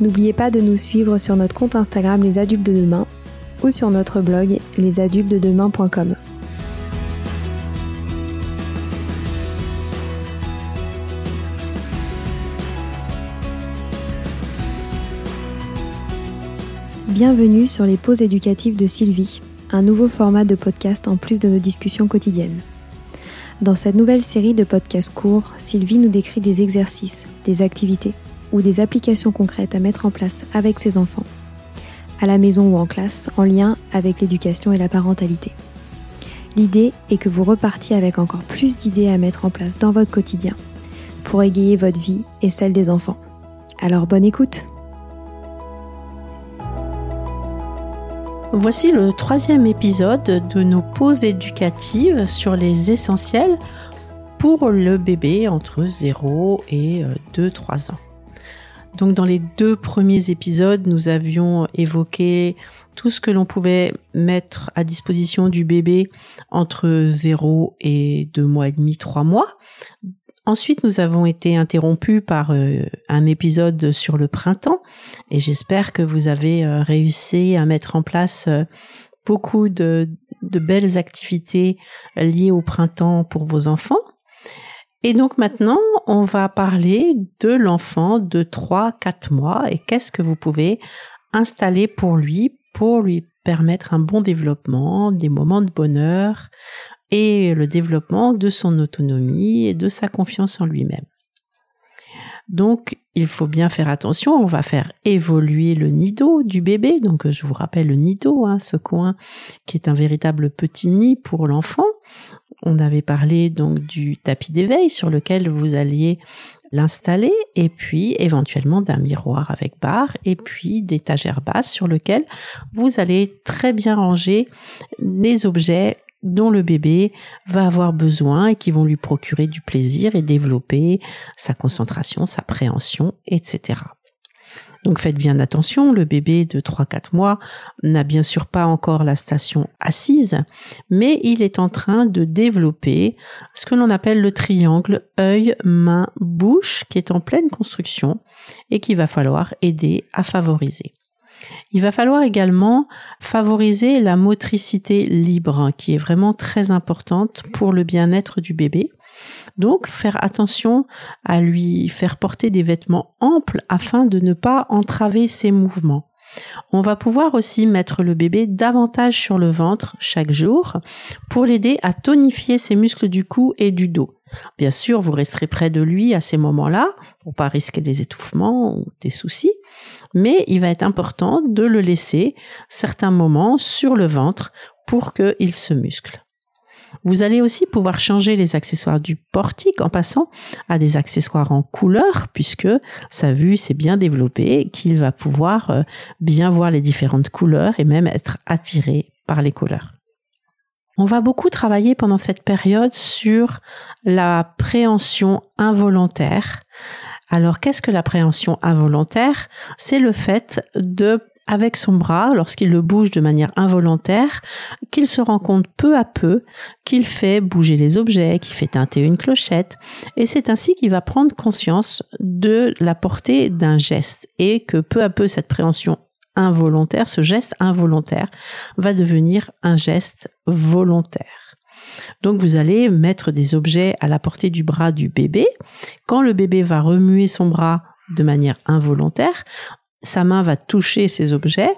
N'oubliez pas de nous suivre sur notre compte Instagram Les Adultes de Demain ou sur notre blog lesadultesdedemain.com. Bienvenue sur les pauses éducatives de Sylvie, un nouveau format de podcast en plus de nos discussions quotidiennes. Dans cette nouvelle série de podcasts courts, Sylvie nous décrit des exercices, des activités ou des applications concrètes à mettre en place avec ses enfants, à la maison ou en classe, en lien avec l'éducation et la parentalité. L'idée est que vous repartiez avec encore plus d'idées à mettre en place dans votre quotidien pour égayer votre vie et celle des enfants. Alors bonne écoute Voici le troisième épisode de nos pauses éducatives sur les essentiels pour le bébé entre 0 et 2-3 ans. Donc dans les deux premiers épisodes, nous avions évoqué tout ce que l'on pouvait mettre à disposition du bébé entre 0 et 2 mois et demi, 3 mois. Ensuite, nous avons été interrompus par euh, un épisode sur le printemps et j'espère que vous avez euh, réussi à mettre en place euh, beaucoup de, de belles activités liées au printemps pour vos enfants. Et donc maintenant, on va parler de l'enfant de 3-4 mois et qu'est-ce que vous pouvez installer pour lui, pour lui permettre un bon développement, des moments de bonheur et le développement de son autonomie et de sa confiance en lui-même. Donc, il faut bien faire attention. On va faire évoluer le nido du bébé. Donc, je vous rappelle le nido, hein, ce coin qui est un véritable petit nid pour l'enfant. On avait parlé donc du tapis d'éveil sur lequel vous alliez l'installer et puis éventuellement d'un miroir avec barre et puis d'étagères basses sur lequel vous allez très bien ranger les objets dont le bébé va avoir besoin et qui vont lui procurer du plaisir et développer sa concentration, sa préhension, etc. Donc faites bien attention, le bébé de 3-4 mois n'a bien sûr pas encore la station assise, mais il est en train de développer ce que l'on appelle le triangle œil, main, bouche, qui est en pleine construction et qu'il va falloir aider à favoriser. Il va falloir également favoriser la motricité libre, qui est vraiment très importante pour le bien-être du bébé. Donc, faire attention à lui faire porter des vêtements amples afin de ne pas entraver ses mouvements. On va pouvoir aussi mettre le bébé davantage sur le ventre chaque jour pour l'aider à tonifier ses muscles du cou et du dos. Bien sûr, vous resterez près de lui à ces moments-là pour pas risquer des étouffements ou des soucis, mais il va être important de le laisser certains moments sur le ventre pour qu'il se muscle. Vous allez aussi pouvoir changer les accessoires du portique en passant à des accessoires en couleur puisque sa vue s'est bien développée qu'il va pouvoir euh, bien voir les différentes couleurs et même être attiré par les couleurs. On va beaucoup travailler pendant cette période sur la préhension involontaire. Alors, qu'est-ce que la préhension involontaire? C'est le fait de avec son bras, lorsqu'il le bouge de manière involontaire, qu'il se rend compte peu à peu qu'il fait bouger les objets, qu'il fait teinter une clochette, et c'est ainsi qu'il va prendre conscience de la portée d'un geste, et que peu à peu cette préhension involontaire, ce geste involontaire, va devenir un geste volontaire. Donc vous allez mettre des objets à la portée du bras du bébé. Quand le bébé va remuer son bras de manière involontaire, sa main va toucher ces objets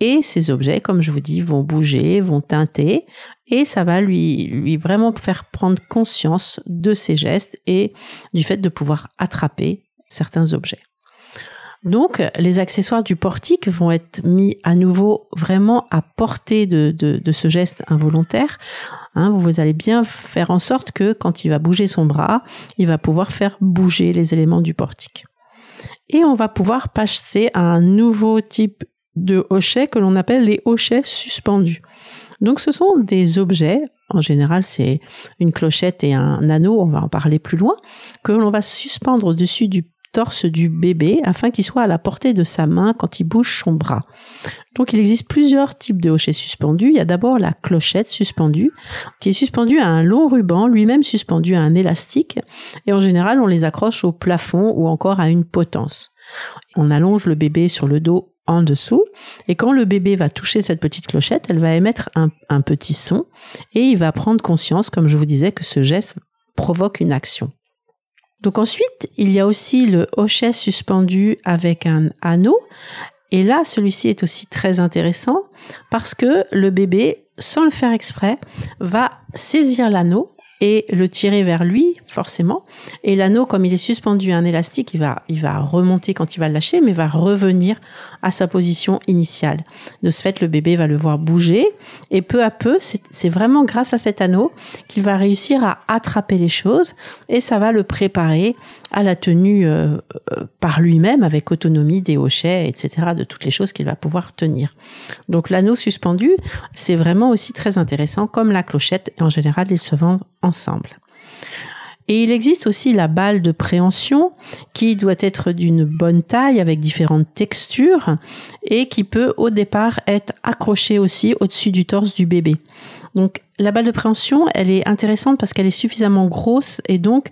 et ces objets, comme je vous dis, vont bouger, vont teinter et ça va lui, lui vraiment faire prendre conscience de ses gestes et du fait de pouvoir attraper certains objets. Donc, les accessoires du portique vont être mis à nouveau vraiment à portée de, de, ce geste involontaire. Hein, vous allez bien faire en sorte que quand il va bouger son bras, il va pouvoir faire bouger les éléments du portique et on va pouvoir passer à un nouveau type de hochets que l'on appelle les hochets suspendus. Donc ce sont des objets, en général c'est une clochette et un anneau, on va en parler plus loin, que l'on va suspendre au-dessus du torse du bébé afin qu'il soit à la portée de sa main quand il bouge son bras. Donc il existe plusieurs types de hochets suspendus. Il y a d'abord la clochette suspendue, qui est suspendue à un long ruban, lui-même suspendu à un élastique, et en général on les accroche au plafond ou encore à une potence. On allonge le bébé sur le dos en dessous. Et quand le bébé va toucher cette petite clochette, elle va émettre un, un, petit son et il va prendre conscience, comme je vous disais, que ce geste provoque une action. Donc ensuite, il y a aussi le hochet suspendu avec un anneau. Et là, celui-ci est aussi très intéressant parce que le bébé, sans le faire exprès, va saisir l'anneau et le tirer vers lui, forcément. Et l'anneau, comme il est suspendu à un élastique, il va, il va remonter quand il va le lâcher, mais va revenir à sa position initiale. De ce fait, le bébé va le voir bouger, et peu à peu, c'est vraiment grâce à cet anneau qu'il va réussir à attraper les choses, et ça va le préparer à la tenue euh, euh, par lui-même, avec autonomie des hochets, etc., de toutes les choses qu'il va pouvoir tenir. Donc l'anneau suspendu, c'est vraiment aussi très intéressant, comme la clochette, et en général, ils se vendent ensemble. Et il existe aussi la balle de préhension qui doit être d'une bonne taille avec différentes textures et qui peut au départ être accrochée aussi au-dessus du torse du bébé. Donc la balle de préhension, elle est intéressante parce qu'elle est suffisamment grosse et donc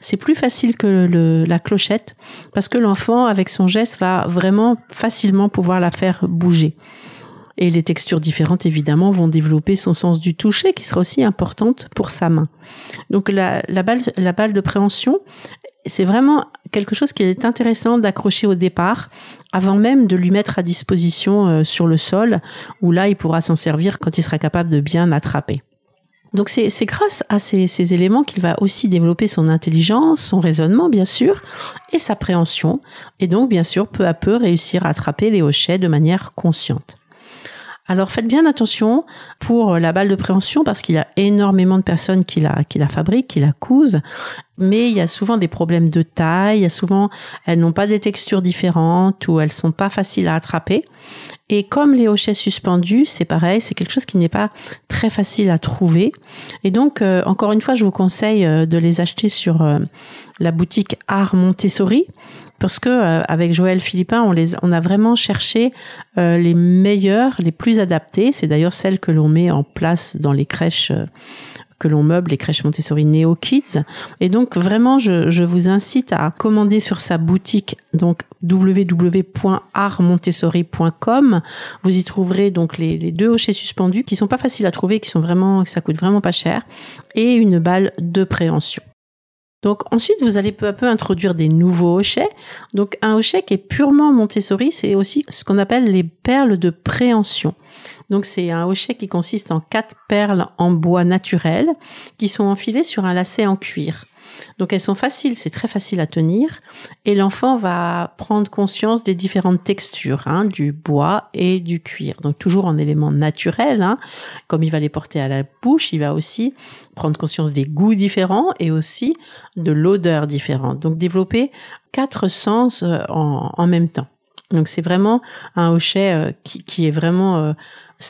c'est plus facile que la clochette parce que l'enfant avec son geste va vraiment facilement pouvoir la faire bouger. Et les textures différentes, évidemment, vont développer son sens du toucher, qui sera aussi importante pour sa main. Donc la, balle, la balle de préhension, c'est vraiment quelque chose qui est intéressant d'accrocher au départ, avant même de lui mettre à disposition euh, sur le sol, où là, il pourra s'en servir quand il sera capable de bien attraper. Donc c'est grâce à ces éléments qu'il va aussi développer son intelligence, son raisonnement bien sûr, et sa préhension, et donc bien sûr peu à peu réussir à attraper les hochets de manière consciente. Alors faites bien attention pour la balle de préhension parce qu'il y a énormément de personnes qui la, qui la fabriquent, qui la cousent, mais il y a souvent des problèmes de taille, il y a souvent elles n'ont pas des textures différentes ou elles sont pas faciles à attraper. Et comme les hochets suspendus, c'est pareil, c'est quelque chose qui n'est pas très facile à trouver. Et donc, euh, encore une fois, je vous conseille euh, de les acheter sur euh, la boutique Art Montessori parce que avec Joël Philippin, on les, on a vraiment cherché les meilleurs, les plus adaptés. C'est d'ailleurs celles que l'on met en place dans les crèches. Que l'on meuble les crèches Montessori Neo Kids. Et donc vraiment, je, vous incite à commander sur sa boutique, donc www.artmontessori.com. Vous y trouverez donc les, les, deux hochets suspendus qui sont pas faciles à trouver, qui sont vraiment, ça coûte vraiment pas cher, et une balle de préhension. Donc ensuite, vous allez peu à peu introduire des nouveaux hochets. Donc un hochet qui est purement Montessori, c'est aussi ce qu'on appelle les perles de préhension. Donc c'est un hochet qui consiste en quatre perles en bois naturel qui sont enfilées sur un lacet en cuir. Donc elles sont faciles, c'est très facile à tenir et l'enfant va prendre conscience des différentes textures hein, du bois et du cuir. Donc toujours en éléments naturels, hein. comme il va les porter à la bouche, il va aussi prendre conscience des goûts différents et aussi de l'odeur différente. Donc développer quatre sens euh, en, même temps. Donc c'est vraiment un hochet euh, qui, est vraiment euh,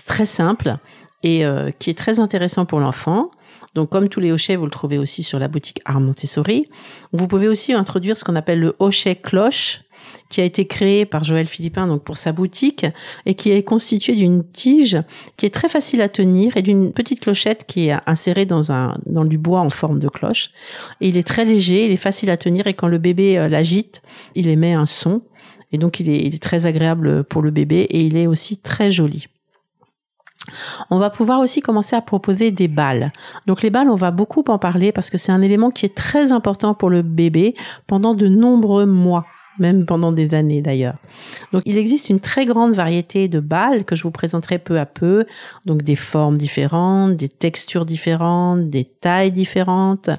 très simple et qui est très intéressant pour l'enfant. Donc, comme tous les hochets, vous le trouvez aussi sur la boutique Art Montessori. Vous pouvez aussi introduire ce qu'on appelle le hochet cloche, qui a été créé par Joël Philippin donc pour sa boutique et qui est constitué d'une tige qui est très facile à tenir et d'une petite clochette qui est insérée dans un dans du bois en forme de cloche. Et il est très léger, il est facile à tenir et quand le bébé euh, l'agite, il émet un son et donc il est, très agréable pour le bébé et il est aussi très joli. On va pouvoir aussi commencer à proposer des balles. Donc les balles, on va beaucoup en parler parce que c'est un élément qui est très important pour le bébé pendant de nombreux mois même pendant des années d'ailleurs. Donc il existe une très grande variété de balles que je vous présenterai peu à peu, donc des formes différentes, des textures différentes, des tailles différentes.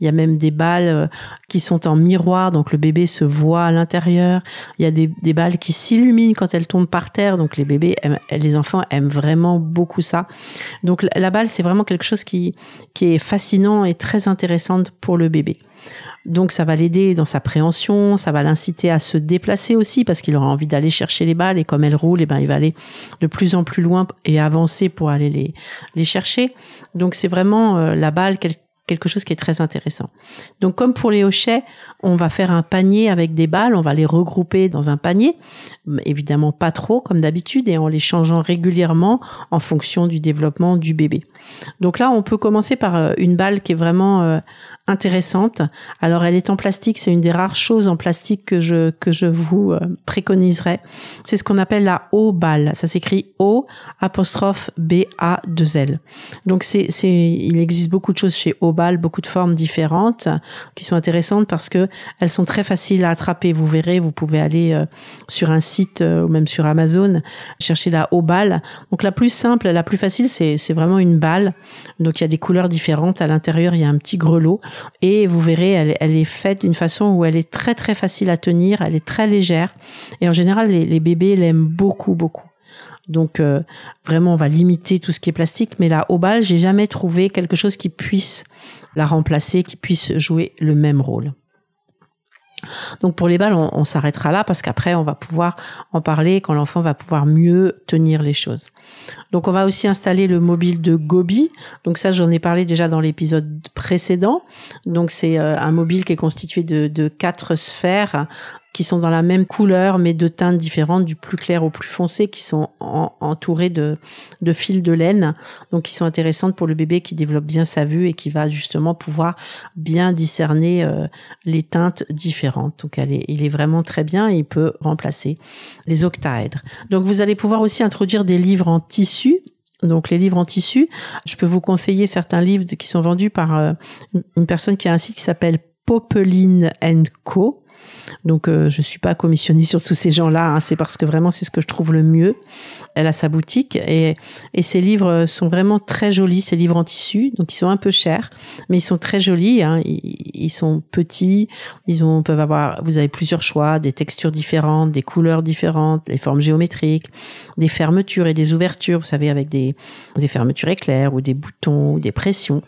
Il y a même des balles euh, qui sont en miroir, donc le bébé se voit à l'intérieur. Il y a des, balles qui s'illuminent quand elles tombent par terre, donc les bébés, les enfants aiment vraiment beaucoup ça. Donc la balle, c'est vraiment quelque chose qui, qui est fascinant et très intéressante pour le bébé. Donc ça va l'aider dans sa préhension, ça va l'inciter à se déplacer aussi parce qu'il aura envie d'aller chercher les balles et comme elles roulent, et eh ben il va aller de plus en plus loin et avancer pour aller les les chercher. Donc c'est vraiment euh, la balle quelque chose qui est très intéressant. Donc comme pour les hochets, on va faire un panier avec des balles, on va les regrouper dans un panier, évidemment pas trop comme d'habitude et en les changeant régulièrement en fonction du développement du bébé. Donc là, on peut commencer par euh, une balle qui est vraiment euh, intéressante. Alors elle est en plastique, c'est une des rares choses en plastique que je que je vous euh, préconiserais. C'est ce qu'on appelle la O balle. Ça s'écrit O apostrophe B A 2 L. Donc c'est c'est il existe beaucoup de choses chez O beaucoup de formes différentes qui sont intéressantes parce que elles sont très faciles à attraper. Vous verrez, vous pouvez aller euh, sur un site euh, ou même sur Amazon chercher la O balle. Donc la plus simple, la plus facile, c'est c'est vraiment une balle. Donc il y a des couleurs différentes. À l'intérieur, il y a un petit grelot et vous verrez, elle, est faite d'une façon où elle est très très facile à tenir, elle est très légère et en général les, bébés l'aiment beaucoup beaucoup. Donc euh, vraiment on va limiter tout ce qui est plastique, mais là au bal j'ai jamais trouvé quelque chose qui puisse la remplacer, qui puisse jouer le même rôle. Donc pour les balles, on s'arrêtera là parce qu'après on va pouvoir en parler quand l'enfant va pouvoir mieux tenir les choses. Donc on va aussi installer le mobile de Gobi. Donc ça j'en ai parlé déjà dans l'épisode précédent. Donc c'est euh, un mobile qui est constitué de, quatre sphères qui sont dans la même couleur mais de teintes différentes, du plus clair au plus foncé, qui sont entourées de, fils de laine, donc qui sont intéressantes pour le bébé qui développe bien sa vue et qui va justement pouvoir bien discerner euh, les teintes différentes. Donc elle il est vraiment très bien et il peut remplacer les octaèdres. Donc vous allez pouvoir aussi introduire des livres en tissu donc les livres en tissu, je peux vous conseiller certains livres qui sont vendus par euh, une personne qui a un site qui s'appelle Popeline Co. Donc euh, je suis pas commissionnée sur tous ces gens-là, hein. c'est parce que vraiment c'est ce que je trouve le mieux. Elle a sa boutique et, et ses livres sont vraiment très jolis, ces livres en tissu, donc ils sont un peu chers, mais ils sont très jolis. Hein. Ils, sont petits, ils ont peuvent avoir, vous avez plusieurs choix, des textures différentes, des couleurs différentes, des formes géométriques, des fermetures et des ouvertures, vous savez avec des des fermetures éclairs ou des boutons ou des pressions.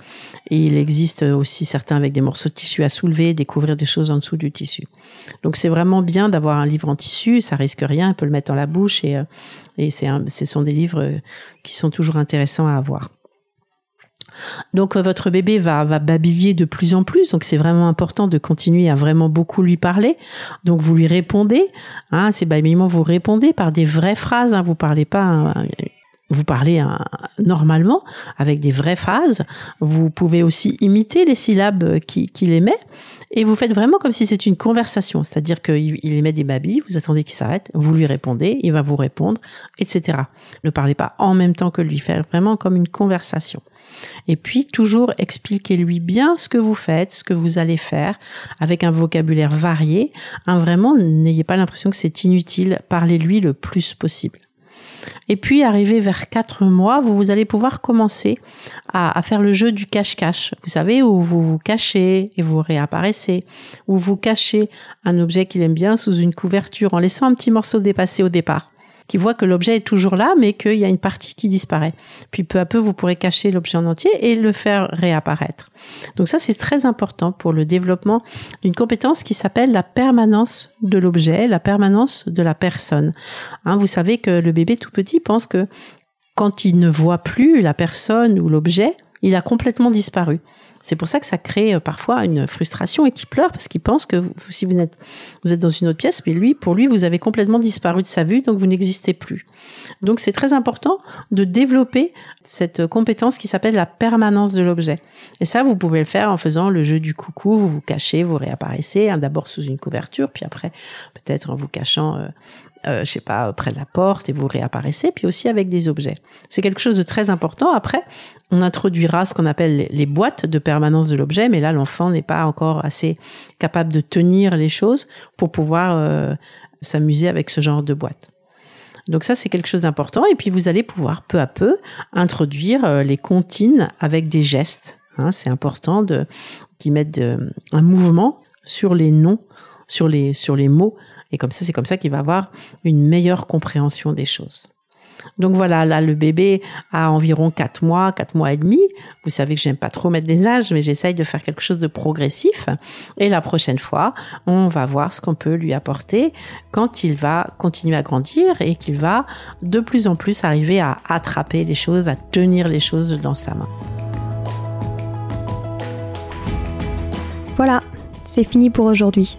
Et il existe aussi certains avec des morceaux de tissu à soulever, découvrir des choses en dessous du tissu. Donc c'est vraiment bien d'avoir un livre en tissu, ça risque rien, on peut le mettre dans la bouche et, euh, ce sont des livres euh, qui sont toujours intéressants à avoir. Donc euh, votre bébé va, va babiller de plus en plus, donc c'est vraiment important de continuer à vraiment beaucoup lui parler. Donc vous lui répondez, hein, babillement vous répondez par des vraies phrases, hein, vous parlez pas hein, vous parlez normalement avec des vraies phrases. Vous pouvez aussi imiter les syllabes qu'il émet. Et vous faites vraiment comme si c'était une conversation, c'est-à-dire qu'il émet des babilles, vous attendez qu'il s'arrête, vous lui répondez, il va vous répondre, etc. Ne parlez pas en même temps que lui, faites vraiment comme une conversation. Et puis toujours expliquez-lui bien ce que vous faites, ce que vous allez faire, avec un vocabulaire varié. Hein, vraiment, n'ayez pas l'impression que c'est inutile. Parlez-lui le plus possible. Et puis, arrivé vers quatre mois, vous, vous allez pouvoir commencer à, faire le jeu du cache-cache. Vous savez, où vous vous cachez et vous réapparaissez, où vous cachez un objet qu'il aime bien sous une couverture en laissant un petit morceau dépasser au départ qui voit que l'objet est toujours là, mais qu'il y a une partie qui disparaît. Puis peu à peu, vous pourrez cacher l'objet en entier et le faire réapparaître. Donc ça, c'est très important pour le développement d'une compétence qui s'appelle la permanence de l'objet, la permanence de la personne. Hein, vous savez que le bébé tout petit pense que quand il ne voit plus la personne ou l'objet, il a complètement disparu. C'est pour ça que ça crée euh, parfois une frustration et qu'il pleure parce qu'il pense que si vous êtes, vous êtes dans une autre pièce, mais lui, pour lui, vous avez complètement disparu de sa vue, donc vous n'existez plus. Donc c'est très important de développer cette compétence qui s'appelle la permanence de l'objet. Et ça, vous pouvez le faire en faisant le jeu du coucou, vous vous cachez, vous réapparaissez, hein, d'abord sous une couverture, puis après peut-être en vous cachant euh, euh, je sais pas, près de la porte et vous réapparaissez, puis aussi avec des objets. C'est quelque chose de très important. Après, on introduira ce qu'on appelle les boîtes de permanence de l'objet, mais là, l'enfant n'est pas encore assez capable de tenir les choses pour pouvoir euh, s'amuser avec ce genre de boîte. Donc ça, c'est quelque chose d'important. Et puis, vous allez pouvoir peu à peu introduire euh, les comptines avec des gestes. Hein, c'est important de qui mettent un mouvement sur les noms, sur les sur les mots et comme ça, c'est comme ça qu'il va avoir une meilleure compréhension des choses. Donc voilà, là, le bébé a environ 4 mois, 4 mois et demi. Vous savez que j'aime pas trop mettre des âges, mais j'essaye de faire quelque chose de progressif. Et la prochaine fois, on va voir ce qu'on peut lui apporter quand il va continuer à grandir et qu'il va de plus en plus arriver à attraper les choses, à tenir les choses dans sa main. Voilà, c'est fini pour aujourd'hui.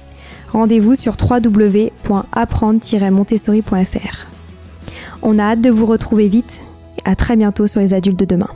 rendez-vous sur www.apprendre-montessori.fr. On a hâte de vous retrouver vite. À très bientôt sur les adultes de demain.